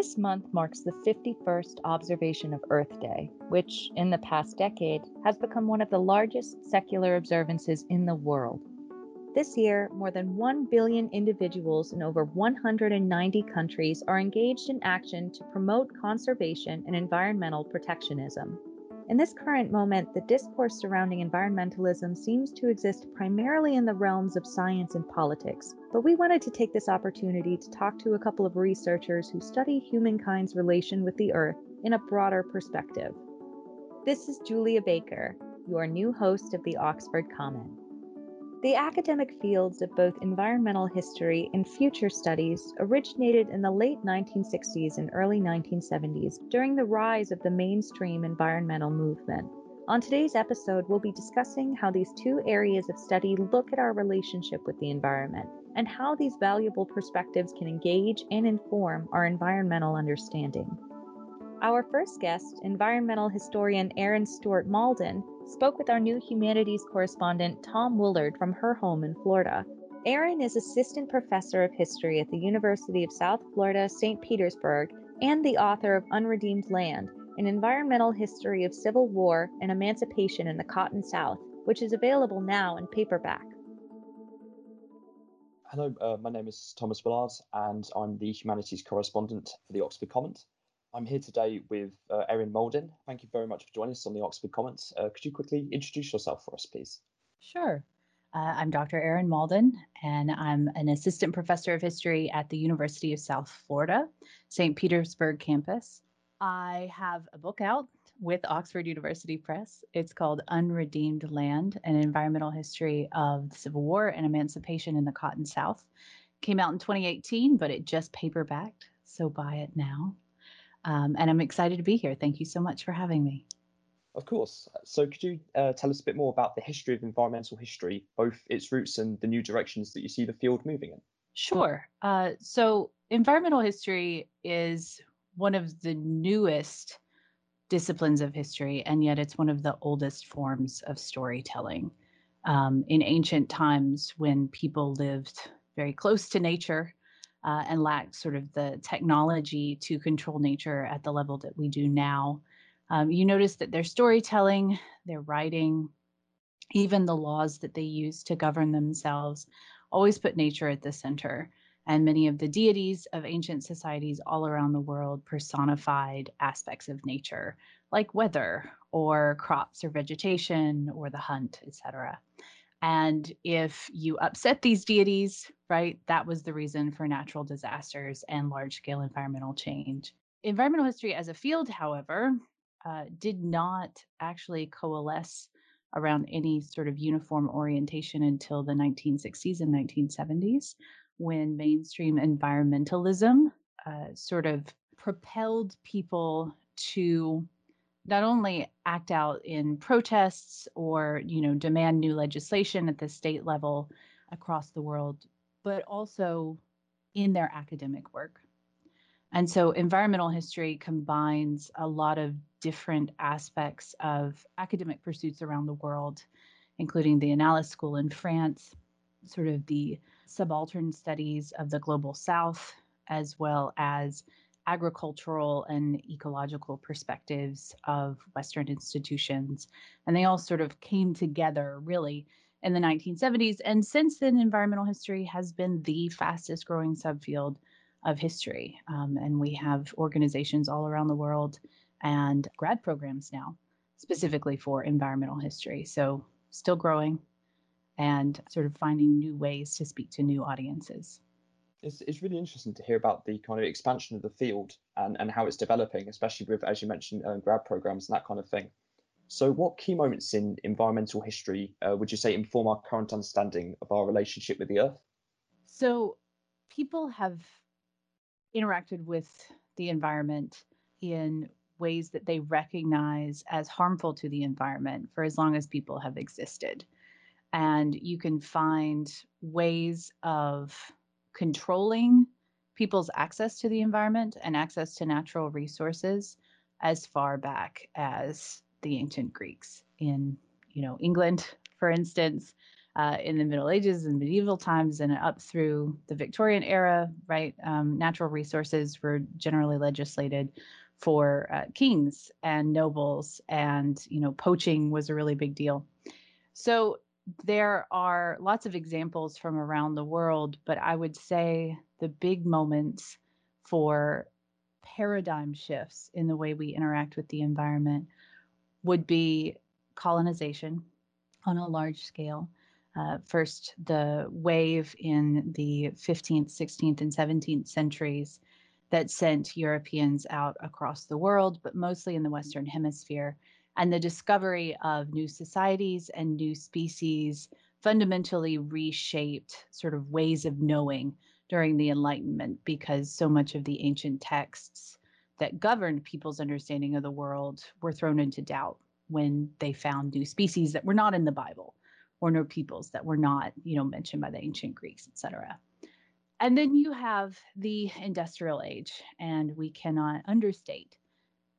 This month marks the 51st observation of Earth Day, which, in the past decade, has become one of the largest secular observances in the world. This year, more than 1 billion individuals in over 190 countries are engaged in action to promote conservation and environmental protectionism. In this current moment, the discourse surrounding environmentalism seems to exist primarily in the realms of science and politics, but we wanted to take this opportunity to talk to a couple of researchers who study humankind's relation with the Earth in a broader perspective. This is Julia Baker, your new host of the Oxford Comment. The academic fields of both environmental history and future studies originated in the late 1960s and early 1970s during the rise of the mainstream environmental movement. On today's episode, we'll be discussing how these two areas of study look at our relationship with the environment and how these valuable perspectives can engage and inform our environmental understanding. Our first guest, environmental historian Erin Stewart Mauldin, spoke with our new humanities correspondent Tom Willard from her home in Florida. Erin is assistant professor of history at the University of South Florida, St. Petersburg, and the author of Unredeemed Land, an environmental history of civil war and emancipation in the Cotton South, which is available now in paperback. Hello, uh, my name is Thomas Willard, and I'm the humanities correspondent for the Oxford Comment. I'm here today with uh, Erin Mauldin. Thank you very much for joining us on the Oxford Comments. Uh, could you quickly introduce yourself for us, please? Sure. Uh, I'm Dr. Erin Mauldin, and I'm an assistant professor of history at the University of South Florida, St. Petersburg campus. I have a book out with Oxford University Press. It's called Unredeemed Land An Environmental History of the Civil War and Emancipation in the Cotton South. Came out in 2018, but it just paperbacked, so buy it now. Um, and I'm excited to be here. Thank you so much for having me. Of course. So, could you uh, tell us a bit more about the history of environmental history, both its roots and the new directions that you see the field moving in? Sure. Uh, so, environmental history is one of the newest disciplines of history, and yet it's one of the oldest forms of storytelling. Um, in ancient times, when people lived very close to nature, uh, and lacked sort of the technology to control nature at the level that we do now. Um, you notice that their storytelling, their writing, even the laws that they use to govern themselves always put nature at the center. And many of the deities of ancient societies all around the world personified aspects of nature, like weather or crops or vegetation or the hunt, etc. And if you upset these deities, right, that was the reason for natural disasters and large scale environmental change. Environmental history as a field, however, uh, did not actually coalesce around any sort of uniform orientation until the 1960s and 1970s, when mainstream environmentalism uh, sort of propelled people to not only act out in protests or you know demand new legislation at the state level across the world but also in their academic work. And so environmental history combines a lot of different aspects of academic pursuits around the world including the annales school in france sort of the subaltern studies of the global south as well as agricultural and ecological perspectives of Western institutions. And they all sort of came together really in the 1970s. And since then, environmental history has been the fastest growing subfield of history. Um, and we have organizations all around the world and grad programs now specifically for environmental history. So, still growing and sort of finding new ways to speak to new audiences it's, it's really interesting to hear about the kind of expansion of the field and, and how it's developing, especially with, as you mentioned, uh, grad programs and that kind of thing. So, what key moments in environmental history uh, would you say inform our current understanding of our relationship with the Earth? So, people have interacted with the environment in ways that they recognize as harmful to the environment for as long as people have existed. And you can find ways of controlling people's access to the environment and access to natural resources as far back as the ancient Greeks in, you know, England, for instance, uh, in the Middle Ages and medieval times and up through the Victorian era, right? Um, natural resources were generally legislated for uh, kings and nobles, and you know, poaching was a really big deal. So there are lots of examples from around the world, but I would say the big moments for paradigm shifts in the way we interact with the environment would be colonization on a large scale. Uh, first, the wave in the 15th, 16th, and 17th centuries that sent Europeans out across the world, but mostly in the Western Hemisphere, and the discovery of new societies and new species fundamentally reshaped sort of ways of knowing during the Enlightenment because so much of the ancient texts that governed people's understanding of the world were thrown into doubt when they found new species that were not in the Bible or new peoples that were not, you know, mentioned by the ancient Greeks, etc. And then you have the industrial age, and we cannot understate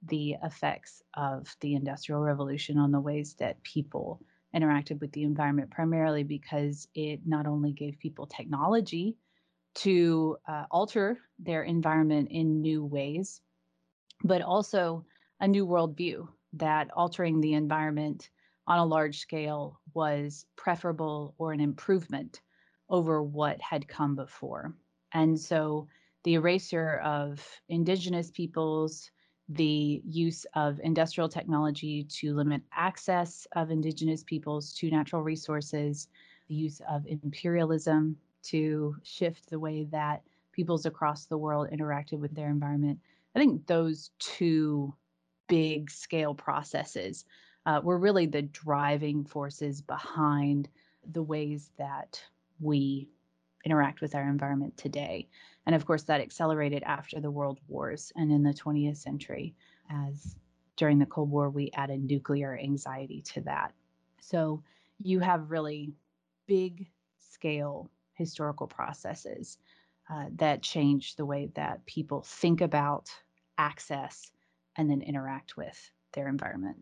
the effects of the industrial revolution on the ways that people interacted with the environment primarily because it not only gave people technology to uh, alter their environment in new ways but also a new worldview that altering the environment on a large scale was preferable or an improvement over what had come before. And so the erasure of indigenous peoples, the use of industrial technology to limit access of indigenous peoples to natural resources, the use of imperialism to shift the way that peoples across the world interacted with their environment. I think those two big scale processes uh, were really the driving forces behind the ways that we interact with our environment today. And of course, that accelerated after the world wars and in the 20th century, as during the Cold War, we added nuclear anxiety to that. So you have really big scale historical processes uh, that change the way that people think about, access, and then interact with their environment.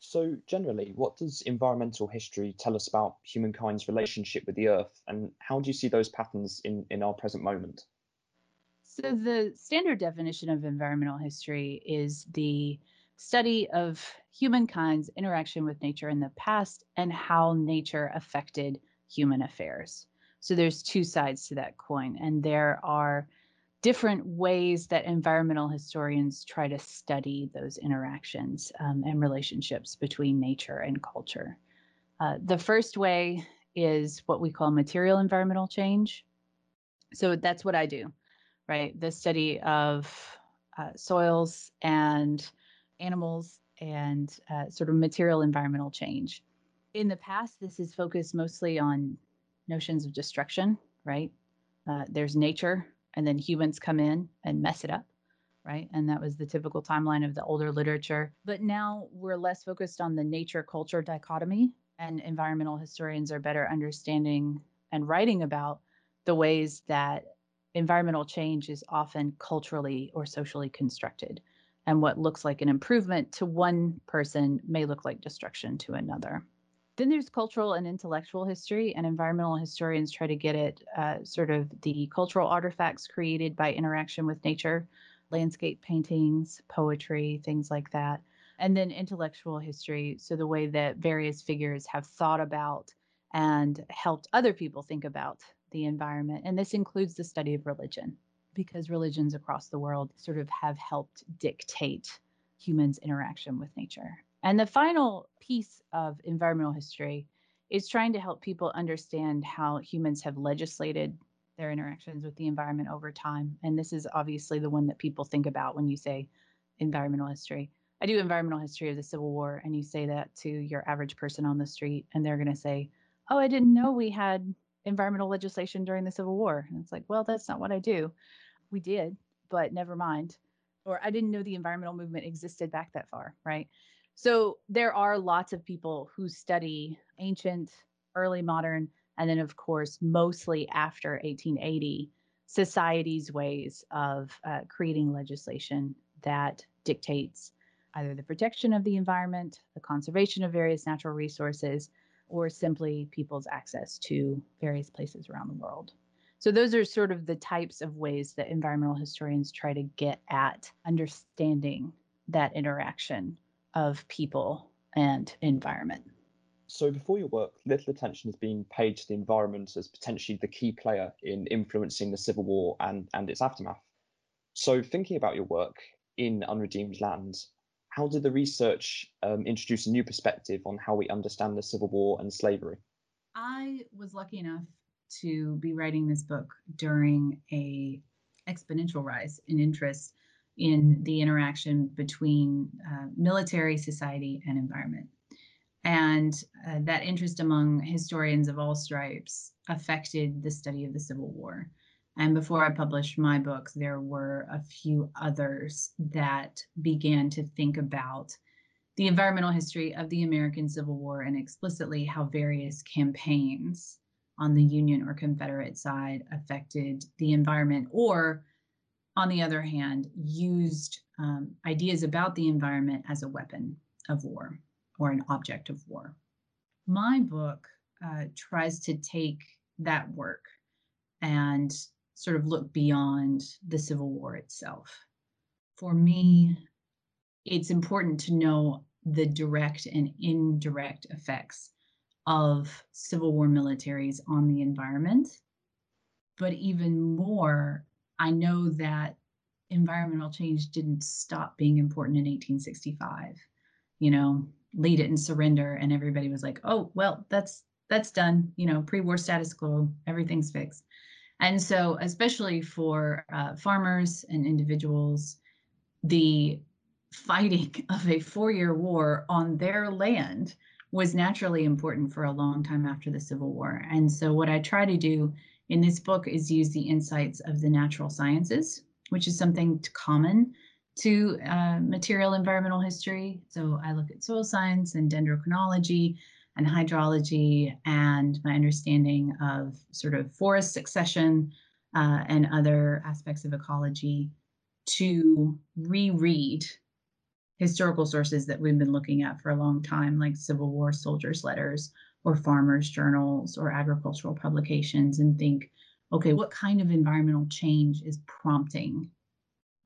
So, generally, what does environmental history tell us about humankind's relationship with the Earth, and how do you see those patterns in, in our present moment? So, the standard definition of environmental history is the study of humankind's interaction with nature in the past and how nature affected human affairs. So, there's two sides to that coin, and there are different ways that environmental historians try to study those interactions um, and relationships between nature and culture. Uh, the first way is what we call material environmental change. So that's what I do, right? The study of uh, soils and animals and uh, sort of material environmental change. In the past, this is focused mostly on notions of destruction, right? Uh, there's nature and then humans come in and mess it up right? And that was the typical timeline of the older literature. But now we're less focused on the nature culture dichotomy and environmental historians are better understanding and writing about the ways that environmental change is often culturally or socially constructed and what looks like an improvement to one person may look like destruction to another then there's cultural and intellectual history, and environmental historians try to get at uh, sort of the cultural artifacts created by interaction with nature, landscape paintings, poetry, things like that. And then intellectual history, so the way that various figures have thought about and helped other people think about the environment. And this includes the study of religion, because religions across the world sort of have helped dictate humans' interaction with nature. And the final piece of environmental history is trying to help people understand how humans have legislated their interactions with the environment over time. And this is obviously the one that people think about when you say environmental history. I do environmental history of the Civil War, and you say that to your average person on the street, and they're going to say, Oh, I didn't know we had environmental legislation during the Civil War. And it's like, Well, that's not what I do. We did, but never mind. Or I didn't know the environmental movement existed back that far, right? So there are lots of people who study ancient, early modern, and then, of course, mostly after 1880, society's ways of uh, creating legislation that dictates either the protection of the environment, the conservation of various natural resources, or simply people's access to various places around the world. So, those are sort of the types of ways that environmental historians try to get at understanding that interaction of people and environment. So, before your work, little attention has been paid to the environment as potentially the key player in influencing the Civil War and, and its aftermath. So, thinking about your work in Unredeemed Land, how did the research um, introduce a new perspective on how we understand the Civil War and slavery? I was lucky enough to be writing this book during a exponential rise in interest in the interaction between uh, military, society, and environment. And uh, that interest among historians of all stripes affected the study of the Civil War. And before I published my books, there were a few others that began to think about the environmental history of the American Civil War and explicitly how various campaigns on the Union or Confederate side affected the environment, or on the other hand, used um, ideas about the environment as a weapon of war or an object of war. My book uh, tries to take that work and sort of look beyond the Civil War itself. For me, it's important to know the direct and indirect effects of Civil War militaries on the environment. But even more, I know that environmental change didn't stop being important in 1865. You know, lead it and surrender, and everybody was like, "Oh, well, that's that's done." You know, pre-war status quo, everything's fixed. And so, especially for uh, farmers and individuals, the fighting of a four year war on their land was naturally important for a long time after the Civil War. And so, what I try to do in this book is use the insights of the natural sciences, which is something common to uh, material environmental history. So, I look at soil science and dendrochronology and hydrology and my understanding of sort of forest succession uh, and other aspects of ecology to reread historical sources that we've been looking at for a long time, like Civil War soldiers' letters or farmers' journals or agricultural publications, and think, okay, what kind of environmental change is prompting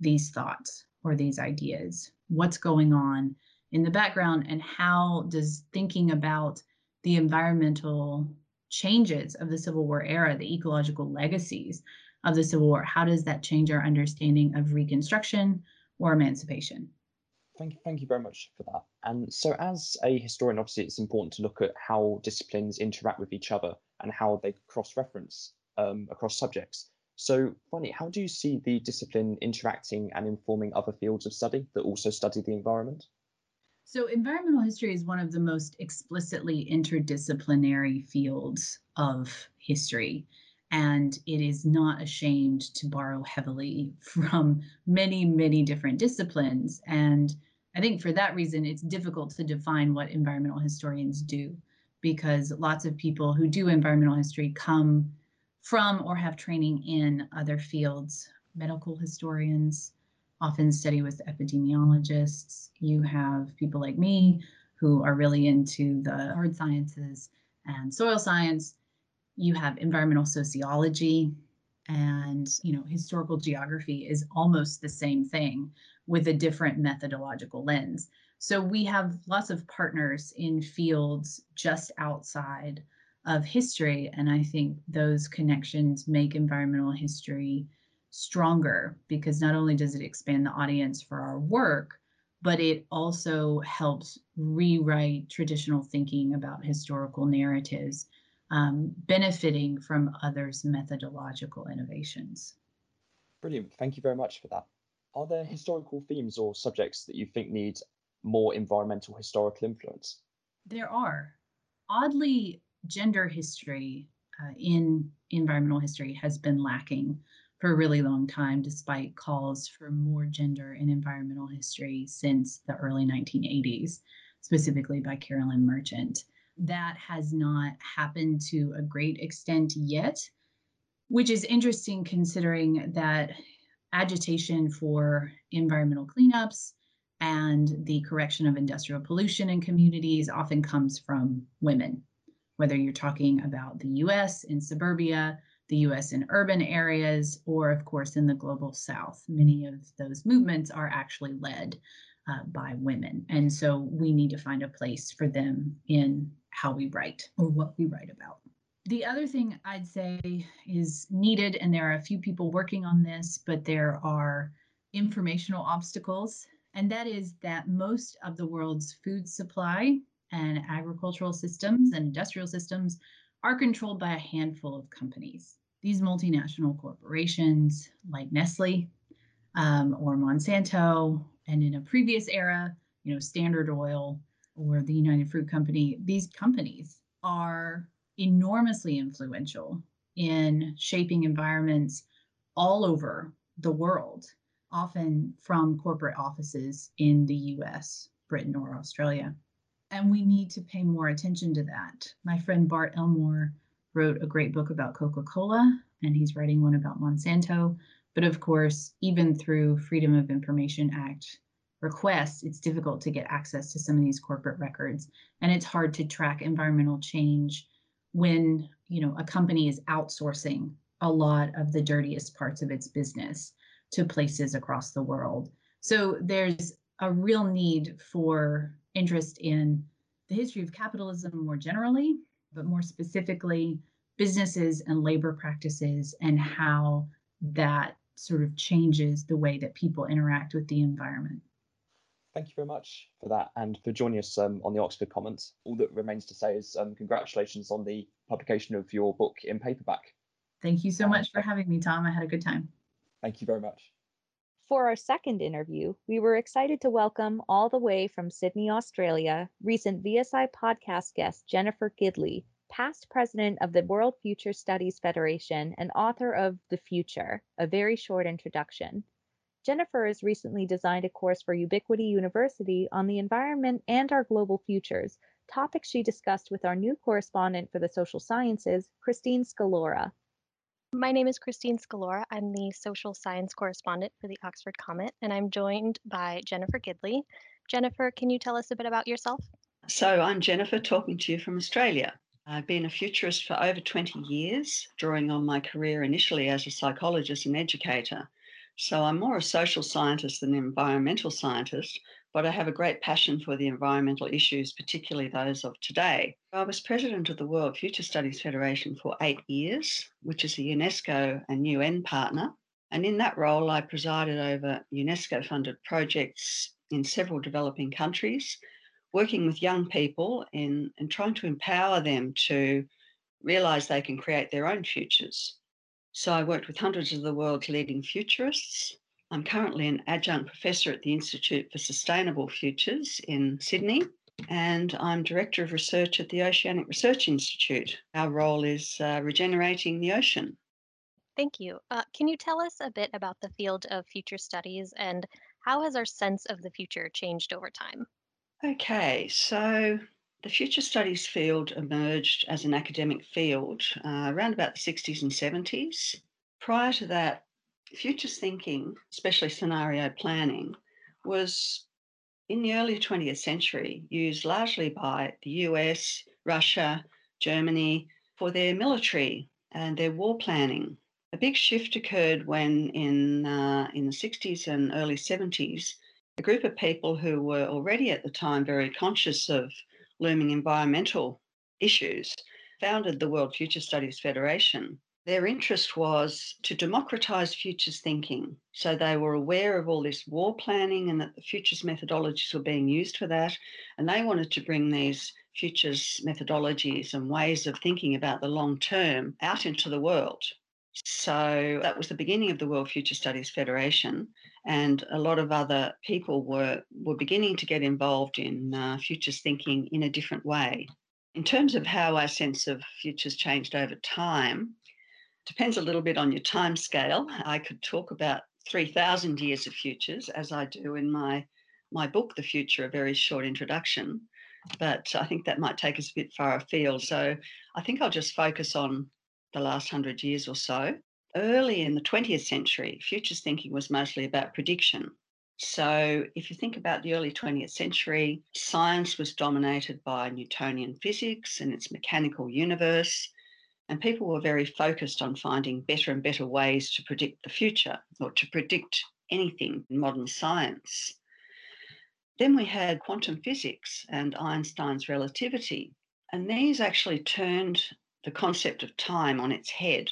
these thoughts or these ideas? What's going on? in the background and how does thinking about the environmental changes of the Civil War era, the ecological legacies of the Civil War, how does that change our understanding of Reconstruction or emancipation? Thank you, thank you very much for that. And so, as a historian, obviously, it's important to look at how disciplines interact with each other and how they cross reference um, across subjects. So, funny, how do you see the discipline interacting and informing other fields of study that also study the environment? So, environmental history is one of the most explicitly interdisciplinary fields of history. And it is not ashamed to borrow heavily from many, many different disciplines. And I think for that reason, it's difficult to define what environmental historians do because lots of people who do environmental history come from or have training in other fields medical historians, often study with epidemiologists. You have people like me who are really into the hard sciences and soil science. You have environmental sociology and you know historical geography is almost the same thing with a different methodological lens. So we have lots of partners in fields just outside of history and I think those connections make environmental history stronger because not only does it expand the audience for our work, but it also helps rewrite traditional thinking about historical narratives, um, benefiting from others' methodological innovations. Brilliant. Thank you very much for that. Are there historical themes or subjects that you think need more environmental historical influence? There are. Oddly, gender history uh, in environmental history has been lacking for a really long time, despite calls for more gender in environmental history since the early 1980s, specifically by Carolyn Merchant. That has not happened to a great extent yet, which is interesting considering that agitation for environmental cleanups and the correction of industrial pollution in communities often comes from women. whether you're talking about the US in suburbia, the US in urban areas, or of course in the global south. Many of those movements are actually led uh, by women. And so we need to find a place for them in how we write or what we write about. The other thing I'd say is needed, and there are a few people working on this, but there are informational obstacles. And that is that most of the world's food supply and agricultural systems and industrial systems are controlled by a handful of companies. These multinational corporations, like Nestle um, or Monsanto, and in a previous era, you know, Standard Oil or the United Fruit Company, these companies are enormously influential in shaping environments all over the world, often from corporate offices in the US, Britain, or Australia. And we need to pay more attention to that. My friend Bart Elmore wrote a great book about Coca Cola, and he's writing one about Monsanto. But of course, even through Freedom of Information Act requests, it's difficult to get access to some of these corporate records. And it's hard to track environmental change when you know a company is outsourcing a lot of the dirtiest parts of its business to places across the world. So there's a real need for interest in the history of capitalism more generally, but more specifically, businesses and labor practices and how that sort of changes the way that people interact with the environment. Thank you very much for that and for joining us um, on the Oxford Commons. All that remains to say is um, congratulations on the publication of your book in paperback. Thank you so much for having me, Tom. I had a good time. Thank you very much. For our second interview, we were excited to welcome all the way from Sydney, Australia, recent VSI podcast guest Jennifer Gidley, past president of the World Future Studies Federation and author of The Future, a very short introduction. Jennifer has recently designed a course for Ubiquity University on the environment and our global futures, topics she discussed with our new correspondent for the social sciences, Christine Scalora. My name is Christine Scalora. I'm the social science correspondent for the Oxford Comment, and I'm joined by Jennifer Gidley. Jennifer, can you tell us a bit about yourself? So, I'm Jennifer talking to you from Australia. I've been a futurist for over 20 years, drawing on my career initially as a psychologist and educator. So I'm more a social scientist than an environmental scientist, but I have a great passion for the environmental issues, particularly those of today. I was president of the World Future Studies Federation for eight years, which is a UNESCO and UN partner. And in that role, I presided over UNESCO funded projects in several developing countries working with young people and, and trying to empower them to realize they can create their own futures. So I worked with hundreds of the world's leading futurists. I'm currently an adjunct professor at the Institute for Sustainable Futures in Sydney, and I'm director of research at the Oceanic Research Institute. Our role is uh, regenerating the ocean. Thank you. Uh, can you tell us a bit about the field of future studies and how has our sense of the future changed over time? Okay, so the future studies field emerged as an academic field uh, around about the 60s and 70s. Prior to that, futures thinking, especially scenario planning, was in the early 20th century used largely by the US, Russia, Germany for their military and their war planning. A big shift occurred when, in, uh, in the 60s and early 70s, a group of people who were already at the time very conscious of looming environmental issues founded the World Future Studies Federation. Their interest was to democratize futures thinking. So they were aware of all this war planning and that the futures methodologies were being used for that. And they wanted to bring these futures methodologies and ways of thinking about the long term out into the world. So that was the beginning of the World Future Studies Federation, and a lot of other people were were beginning to get involved in uh, futures thinking in a different way. In terms of how our sense of futures changed over time, depends a little bit on your time scale. I could talk about 3,000 years of futures, as I do in my my book, The Future, a very short introduction. But I think that might take us a bit far afield. So I think I'll just focus on the last hundred years or so. Early in the 20th century, futures thinking was mostly about prediction. So, if you think about the early 20th century, science was dominated by Newtonian physics and its mechanical universe, and people were very focused on finding better and better ways to predict the future or to predict anything in modern science. Then we had quantum physics and Einstein's relativity, and these actually turned the concept of time on its head.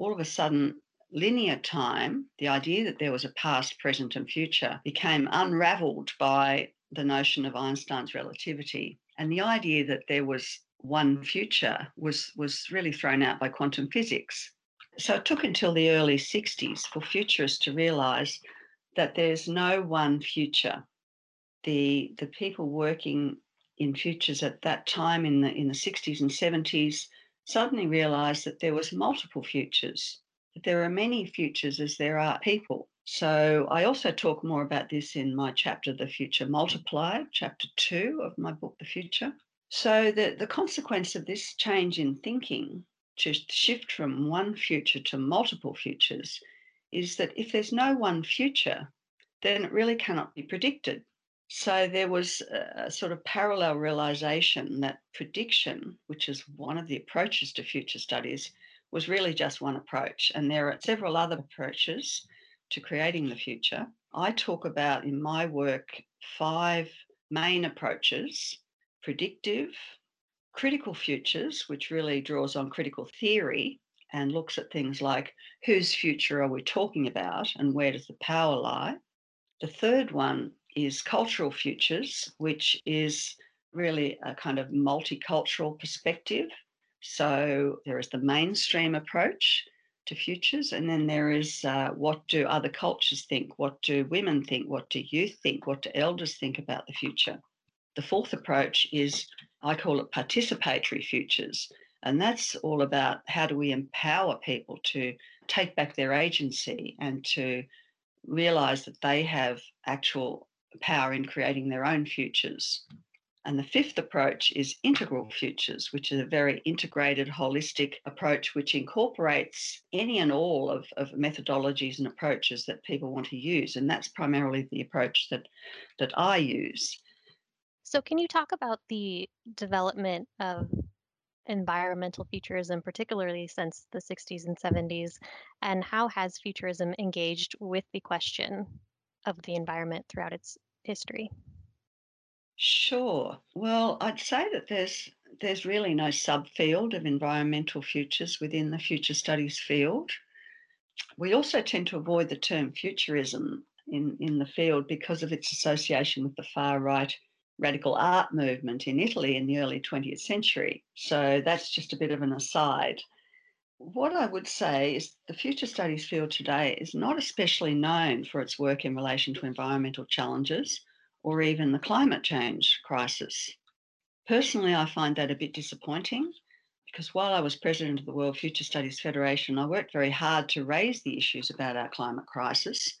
All of a sudden, linear time, the idea that there was a past, present, and future, became unraveled by the notion of Einstein's relativity. And the idea that there was one future was, was really thrown out by quantum physics. So it took until the early 60s for futurists to realize that there's no one future. The, the people working in futures at that time in the, in the 60s and 70s suddenly realized that there was multiple futures that there are many futures as there are people. So I also talk more about this in my chapter, The Future Multiplied, chapter two of my book, The Future. So the, the consequence of this change in thinking to shift from one future to multiple futures is that if there's no one future, then it really cannot be predicted. So there was a sort of parallel realization that prediction, which is one of the approaches to future studies, was really just one approach. And there are several other approaches to creating the future. I talk about in my work five main approaches predictive, critical futures, which really draws on critical theory and looks at things like whose future are we talking about and where does the power lie. The third one is cultural futures, which is really a kind of multicultural perspective so there is the mainstream approach to futures, and then there is uh, what do other cultures think? What do women think? What do youth think? What do elders think about the future? The fourth approach is, I call it participatory futures. And that's all about how do we empower people to take back their agency and to realize that they have actual power in creating their own futures. And the fifth approach is integral futures, which is a very integrated, holistic approach which incorporates any and all of, of methodologies and approaches that people want to use. And that's primarily the approach that, that I use. So, can you talk about the development of environmental futurism, particularly since the 60s and 70s, and how has futurism engaged with the question of the environment throughout its history? Sure. Well, I'd say that there's there's really no subfield of environmental futures within the future studies field. We also tend to avoid the term futurism in, in the field because of its association with the far right radical art movement in Italy in the early 20th century. So that's just a bit of an aside. What I would say is the future studies field today is not especially known for its work in relation to environmental challenges or even the climate change crisis. Personally, I find that a bit disappointing because while I was president of the World Future Studies Federation, I worked very hard to raise the issues about our climate crisis.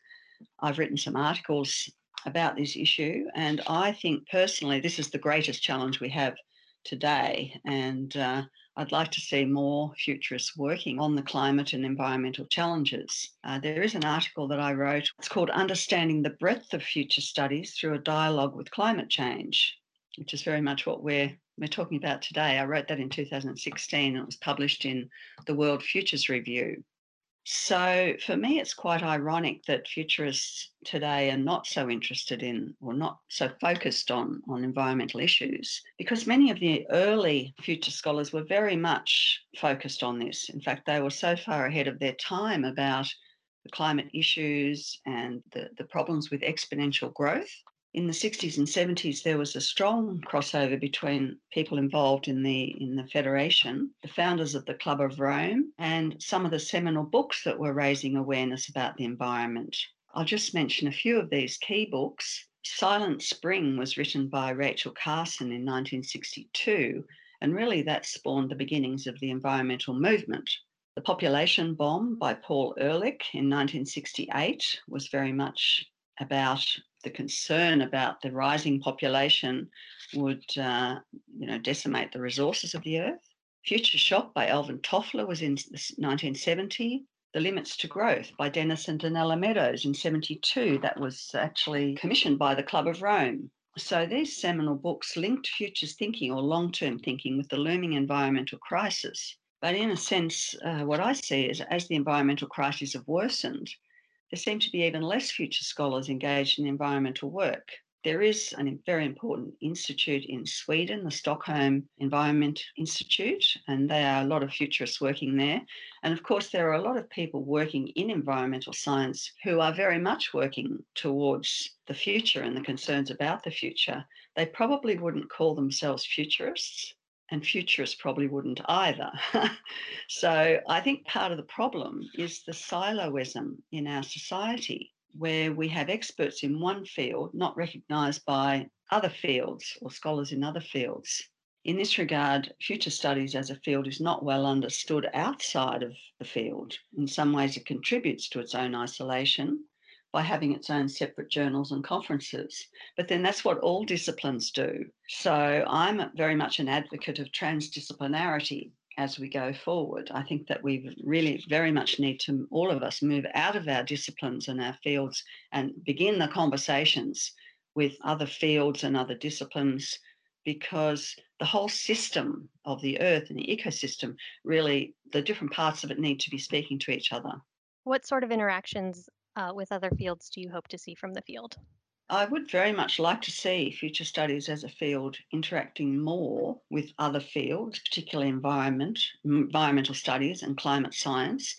I've written some articles about this issue, and I think personally this is the greatest challenge we have today. And uh, I'd like to see more futurists working on the climate and environmental challenges. Uh, there is an article that I wrote. It's called Understanding the Breadth of Future Studies Through a Dialogue with Climate Change, which is very much what we're we're talking about today. I wrote that in 2016 and it was published in the World Futures Review. So for me, it's quite ironic that futurists today are not so interested in or not so focused on, on environmental issues because many of the early future scholars were very much focused on this. In fact, they were so far ahead of their time about the climate issues and the, the problems with exponential growth in the 60s and 70s there was a strong crossover between people involved in the in the federation the founders of the club of rome and some of the seminal books that were raising awareness about the environment. I'll just mention a few of these key books. Silent spring was written by rachel carson in 1962 and really that spawned the beginnings of the environmental movement. The population bomb by paul ehrlich in 1968 was very much about the concern about the rising population would, uh, you know, decimate the resources of the earth. Future Shock by Alvin Toffler was in 1970. The Limits to Growth by Dennis and Donella Meadows in 72. That was actually commissioned by the Club of Rome. So these seminal books linked futures thinking or long term thinking with the looming environmental crisis. But in a sense, uh, what I see is as the environmental crises have worsened, there seem to be even less future scholars engaged in environmental work. There is a very important institute in Sweden, the Stockholm Environment Institute, and there are a lot of futurists working there. And of course, there are a lot of people working in environmental science who are very much working towards the future and the concerns about the future. They probably wouldn't call themselves futurists, and futurists probably wouldn't either. so I think part of the problem is the siloism in our society where we have experts in one field not recognised by other fields or scholars in other fields. In this regard, future studies as a field is not well understood outside of the field. In some ways, it contributes to its own isolation by having its own separate journals and conferences. But then that's what all disciplines do. So I'm very much an advocate of transdisciplinarity as we go forward. I think that we really very much need to, all of us, move out of our disciplines and our fields and begin the conversations with other fields and other disciplines because the whole system of the earth and the ecosystem really, the different parts of it need to be speaking to each other. What sort of interactions uh, with other fields do you hope to see from the field? I would very much like to see future studies as a field interacting more with other fields, particularly environment, environmental studies and climate science,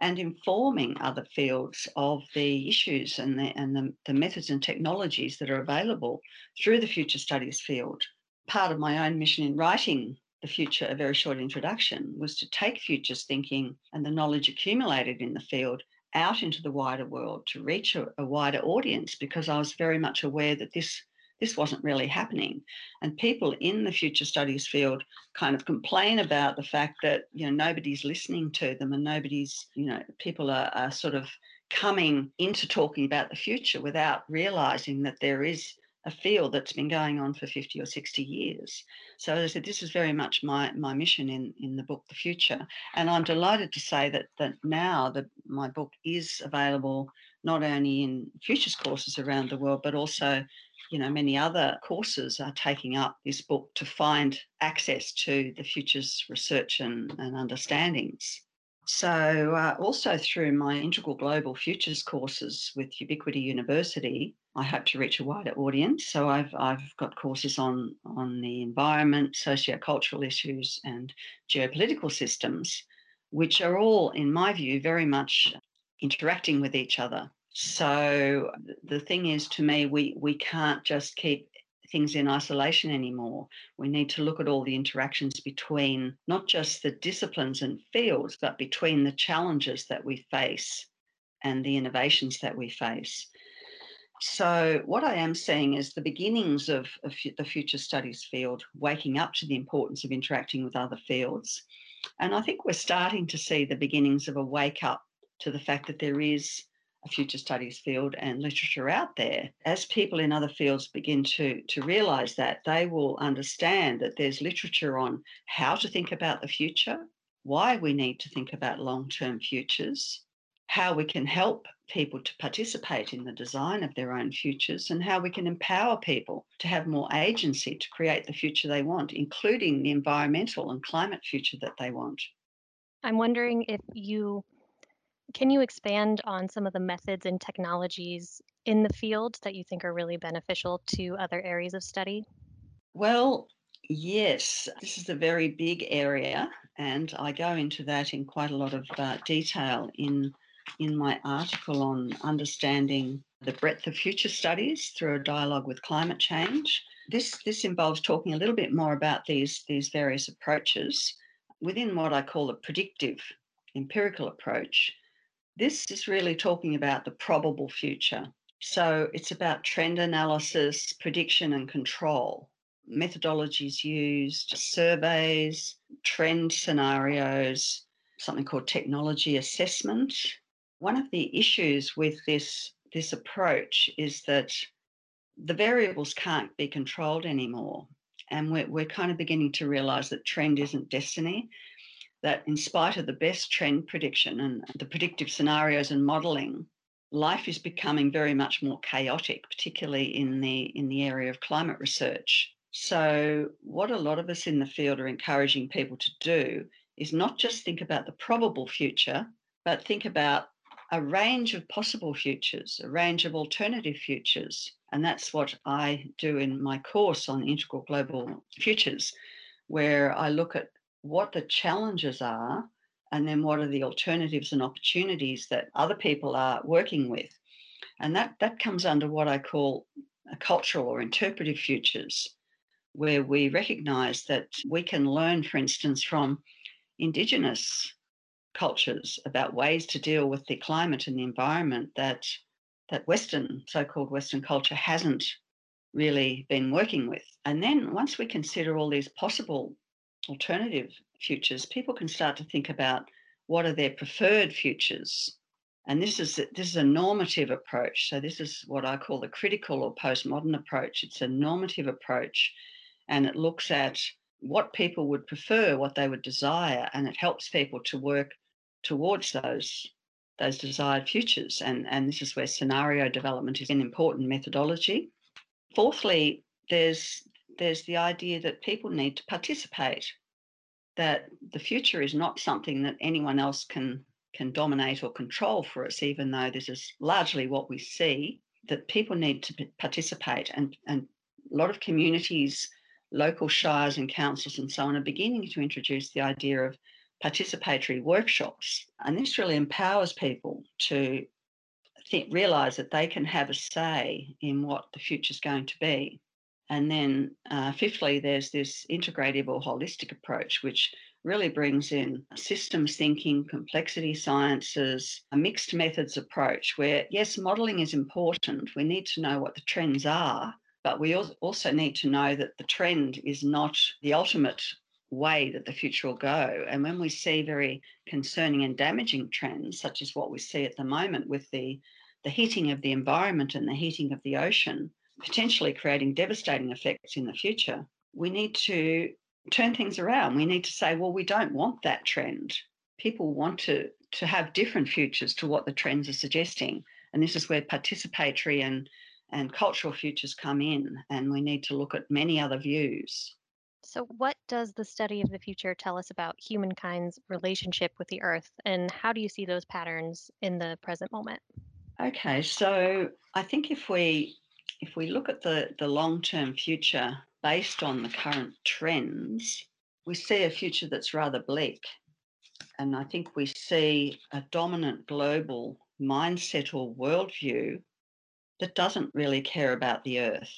and informing other fields of the issues and the, and the, the methods and technologies that are available through the future studies field. Part of my own mission in writing the future, a very short introduction, was to take futures thinking and the knowledge accumulated in the field out into the wider world to reach a, a wider audience because I was very much aware that this this wasn't really happening. And people in the future studies field kind of complain about the fact that, you know, nobody's listening to them and nobody's, you know, people are, are sort of coming into talking about the future without realizing that there is a field that's been going on for 50 or 60 years. So as I said, this is very much my, my mission in, in the book, The Future. And I'm delighted to say that, that now that my book is available not only in futures courses around the world, but also, you know, many other courses are taking up this book to find access to the futures research and, and understandings. So, uh, also through my Integral Global Futures courses with Ubiquity University, I hope to reach a wider audience. So, I've, I've got courses on, on the environment, sociocultural issues, and geopolitical systems, which are all, in my view, very much interacting with each other. So, the thing is, to me, we, we can't just keep things in isolation anymore. We need to look at all the interactions between not just the disciplines and fields, but between the challenges that we face and the innovations that we face. So, what I am seeing is the beginnings of, of, the future studies field waking up to the importance of interacting with other fields. And I think we're starting to see the beginnings of a wake up to the fact that there is future studies field and literature out there. As people in other fields begin to, to realize that, they will understand that there's literature on how to think about the future, why we need to think about long term futures, how we can help people to participate in the design of their own futures, and how we can empower people to have more agency to create the future they want, including the environmental and climate future that they want. I'm wondering if you can you expand on some of the methods and technologies in the field that you think are really beneficial to other areas of study? Well, yes, this is a very big area, and I go into that in quite a lot of uh, detail in in my article on understanding the breadth of future studies through a dialogue with climate change. This this involves talking a little bit more about these these various approaches within what I call a predictive empirical approach this is really talking about the probable future. So it's about trend analysis, prediction, and control. Methodologies used, surveys, trend scenarios, something called technology assessment. One of the issues with this, this approach is that the variables can't be controlled anymore. And we're, we're kind of beginning to realize that trend isn't destiny that in spite of the best trend prediction and the predictive scenarios and modeling, life is becoming very much more chaotic, particularly in the in the area of climate research. So what a lot of us in the field are encouraging people to do is not just think about the probable future, but think about a range of possible futures, a range of alternative futures. And that's what I do in my course on integral global futures, where I look at what the challenges are and then what are the alternatives and opportunities that other people are working with. And that, that comes under what I call cultural or interpretive futures, where we recognize that we can learn, for instance, from Indigenous cultures about ways to deal with the climate and the environment that that Western, so-called Western culture hasn't really been working with. And then once we consider all these possible alternative futures, people can start to think about what are their preferred futures. And this is this is a normative approach. So this is what I call the critical or postmodern approach. It's a normative approach, and it looks at what people would prefer, what they would desire, and it helps people to work towards those those desired futures. And, and this is where scenario development is an important methodology. Fourthly, there's there's the idea that people need to participate, that the future is not something that anyone else can can dominate or control for us, even though this is largely what we see, that people need to participate. And, and a lot of communities, local shires and councils and so on are beginning to introduce the idea of participatory workshops. And this really empowers people to think, realize that they can have a say in what the future is going to be. And then, uh, fifthly, there's this integrative or holistic approach, which really brings in systems thinking, complexity sciences, a mixed methods approach, where yes, modeling is important. We need to know what the trends are, but we also need to know that the trend is not the ultimate way that the future will go. And when we see very concerning and damaging trends, such as what we see at the moment with the, the heating of the environment and the heating of the ocean, potentially creating devastating effects in the future, we need to turn things around. We need to say, well, we don't want that trend. People want to, to have different futures to what the trends are suggesting. And this is where participatory and, and cultural futures come in. And we need to look at many other views. So, what does the study of the future tell us about humankind's relationship with the Earth, and how do you see those patterns in the present moment? Okay, so I think if we if we look at the, the long-term future based on the current trends, we see a future that's rather bleak. And I think we see a dominant global mindset or worldview that doesn't really care about the earth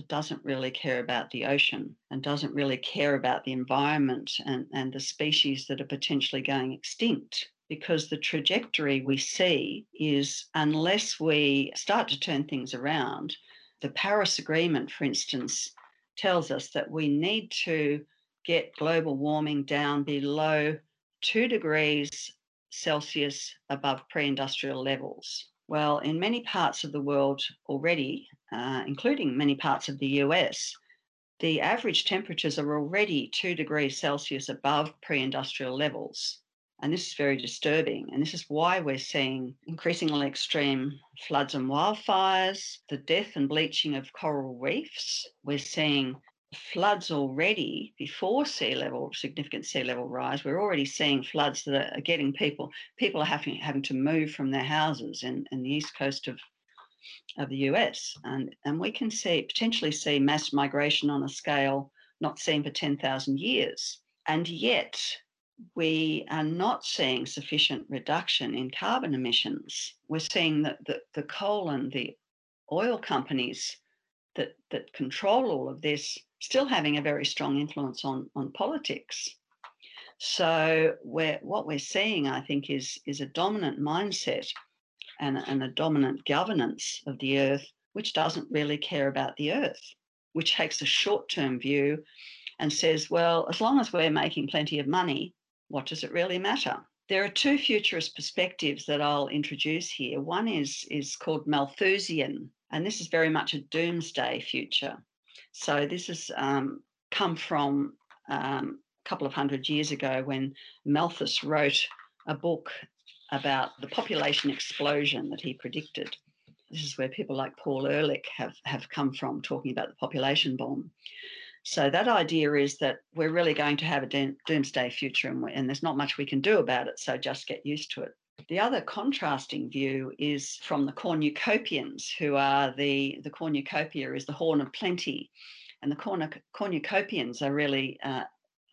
that doesn't really care about the ocean and doesn't really care about the environment and, and the species that are potentially going extinct. Because the trajectory we see is unless we start to turn things around, the Paris Agreement, for instance, tells us that we need to get global warming down below two degrees Celsius above pre industrial levels. Well, in many parts of the world already, uh, including many parts of the US, the average temperatures are already two degrees Celsius above pre industrial levels. And this is very disturbing. And this is why we're seeing increasingly extreme floods and wildfires, the death and bleaching of coral reefs. We're seeing floods already before sea level, significant sea level rise. We're already seeing floods that are getting people, people are having, having to move from their houses in, in the east coast of, of the US. And, and we can see potentially see mass migration on a scale not seen for 10,000 years. And yet, we are not seeing sufficient reduction in carbon emissions. We're seeing that the, the coal and the oil companies that, that control all of this still having a very strong influence on, on politics. So we're, what we're seeing, I think, is, is a dominant mindset and, and a dominant governance of the earth, which doesn't really care about the earth, which takes a short-term view and says, well, as long as we're making plenty of money, what does it really matter? There are two futurist perspectives that I'll introduce here. One is, is called Malthusian, and this is very much a doomsday future. So this has um, come from um, couple of hundred years ago when Malthus wrote a book about the population explosion that he predicted. This is where people like Paul Ehrlich have, have come from, talking about the population bomb. So that idea is that we're really going to have a doomsday future and, and there's not much we can do about it, so just get used to it. The other contrasting view is from the cornucopians, who are the, the cornucopia is the horn of plenty. And the cornucopians are really, uh,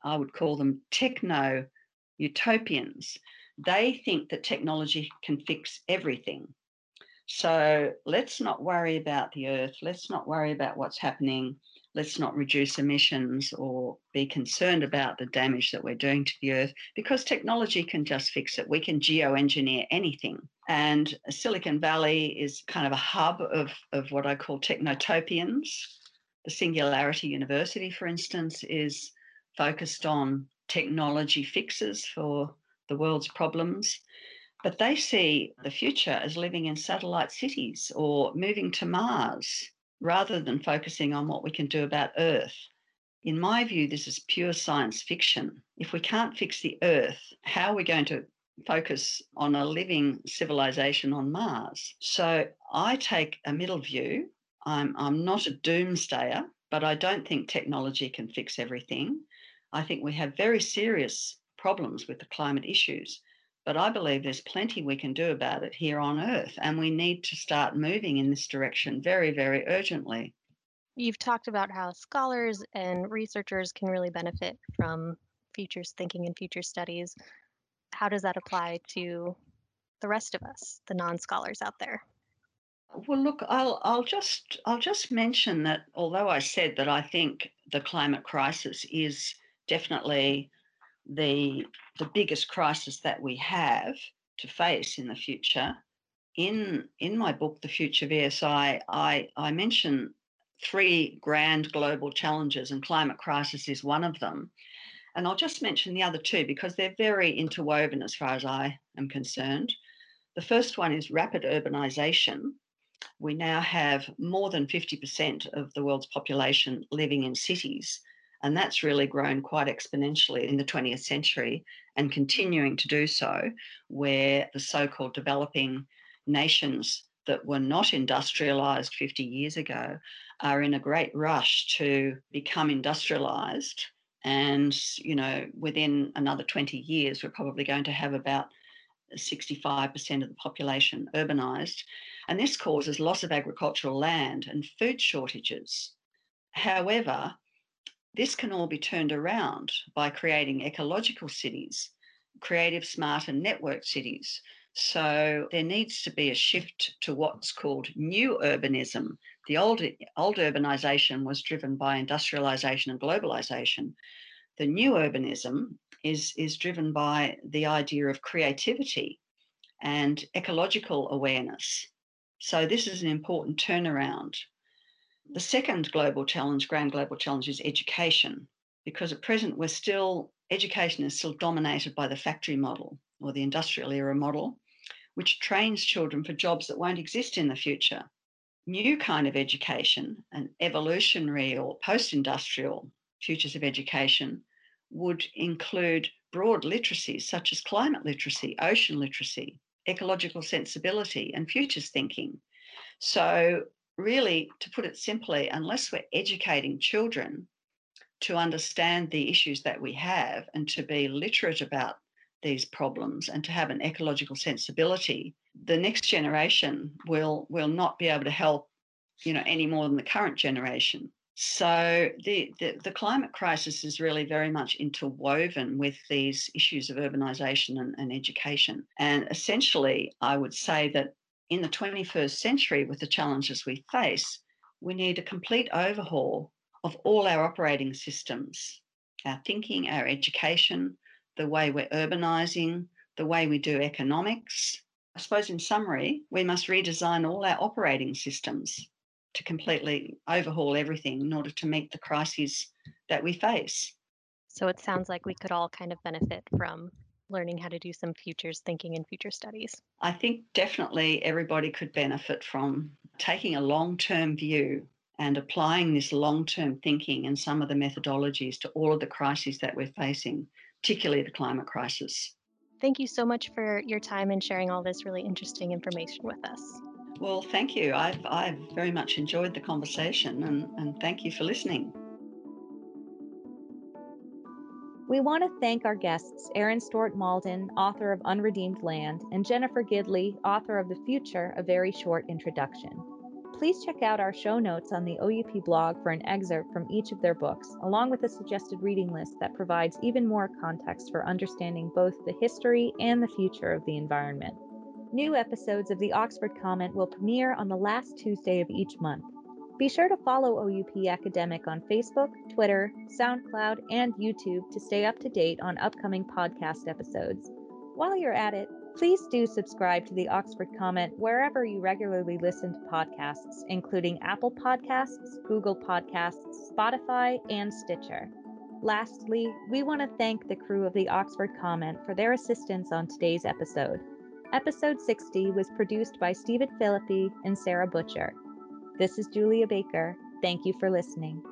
I would call them techno utopians. They think that technology can fix everything. So let's not worry about the earth. Let's not worry about what's happening let's not reduce emissions or be concerned about the damage that we're doing to the earth because technology can just fix it. We can geoengineer anything. And Silicon Valley is kind of a hub of, of what I call technotopians. The Singularity University, for instance, is focused on technology fixes for the world's problems. But they see the future as living in satellite cities or moving to Mars rather than focusing on what we can do about Earth. In my view, this is pure science fiction. If we can't fix the Earth, how are we going to focus on a living civilization on Mars? So I take a middle view. I'm, I'm not a doomsdayer, but I don't think technology can fix everything. I think we have very serious problems with the climate issues. But I believe there's plenty we can do about it here on Earth, and we need to start moving in this direction very, very urgently. You've talked about how scholars and researchers can really benefit from futures thinking and future studies. How does that apply to the rest of us, the non-scholars out there? Well, look, I'll I'll just I'll just mention that although I said that I think the climate crisis is definitely the the biggest crisis that we have to face in the future. In in my book, The Future VSI, I, I mention three grand global challenges, and climate crisis is one of them. And I'll just mention the other two because they're very interwoven as far as I am concerned. The first one is rapid urbanization. We now have more than 50% of the world's population living in cities. And that's really grown quite exponentially in the 20th century and continuing to do so, where the so called developing nations that were not industrialized 50 years ago are in a great rush to become industrialized. And, you know, within another 20 years, we're probably going to have about 65% of the population urbanized. And this causes loss of agricultural land and food shortages. However, this can all be turned around by creating ecological cities, creative, smart, and networked cities. So there needs to be a shift to what's called new urbanism. The old, old urbanisation was driven by industrialisation and globalisation. The new urbanism is, is driven by the idea of creativity and ecological awareness. So this is an important turnaround. The second global challenge, grand global challenge, is education, because at present we're still, education is still dominated by the factory model or the industrial era model, which trains children for jobs that won't exist in the future. New kind of education, an evolutionary or post industrial futures of education, would include broad literacies such as climate literacy, ocean literacy, ecological sensibility, and futures thinking. So really, to put it simply, unless we're educating children to understand the issues that we have and to be literate about these problems and to have an ecological sensibility, the next generation will will not be able to help, you know, any more than the current generation. So the, the, the climate crisis is really very much interwoven with these issues of urbanisation and, and education. And essentially, I would say that in the 21st century, with the challenges we face, we need a complete overhaul of all our operating systems, our thinking, our education, the way we're urbanising, the way we do economics. I suppose, in summary, we must redesign all our operating systems to completely overhaul everything in order to meet the crises that we face. So it sounds like we could all kind of benefit from learning how to do some futures thinking and future studies? I think definitely everybody could benefit from taking a long term view and applying this long term thinking and some of the methodologies to all of the crises that we're facing, particularly the climate crisis. Thank you so much for your time and sharing all this really interesting information with us. Well, thank you. I've, I've very much enjoyed the conversation and, and thank you for listening. We want to thank our guests, Erin Stewart Mauldin, author of Unredeemed Land, and Jennifer Gidley, author of The Future, A Very Short Introduction. Please check out our show notes on the OUP blog for an excerpt from each of their books, along with a suggested reading list that provides even more context for understanding both the history and the future of the environment. New episodes of the Oxford Comment will premiere on the last Tuesday of each month. Be sure to follow OUP Academic on Facebook, Twitter, SoundCloud, and YouTube to stay up to date on upcoming podcast episodes. While you're at it, Please do subscribe to the Oxford Comment wherever you regularly listen to podcasts, including Apple Podcasts, Google Podcasts, Spotify, and Stitcher. Lastly, we want to thank the crew of the Oxford Comment for their assistance on today's episode. Episode 60 was produced by Steven Filippi and Sarah Butcher. This is Julia Baker. Thank you for listening.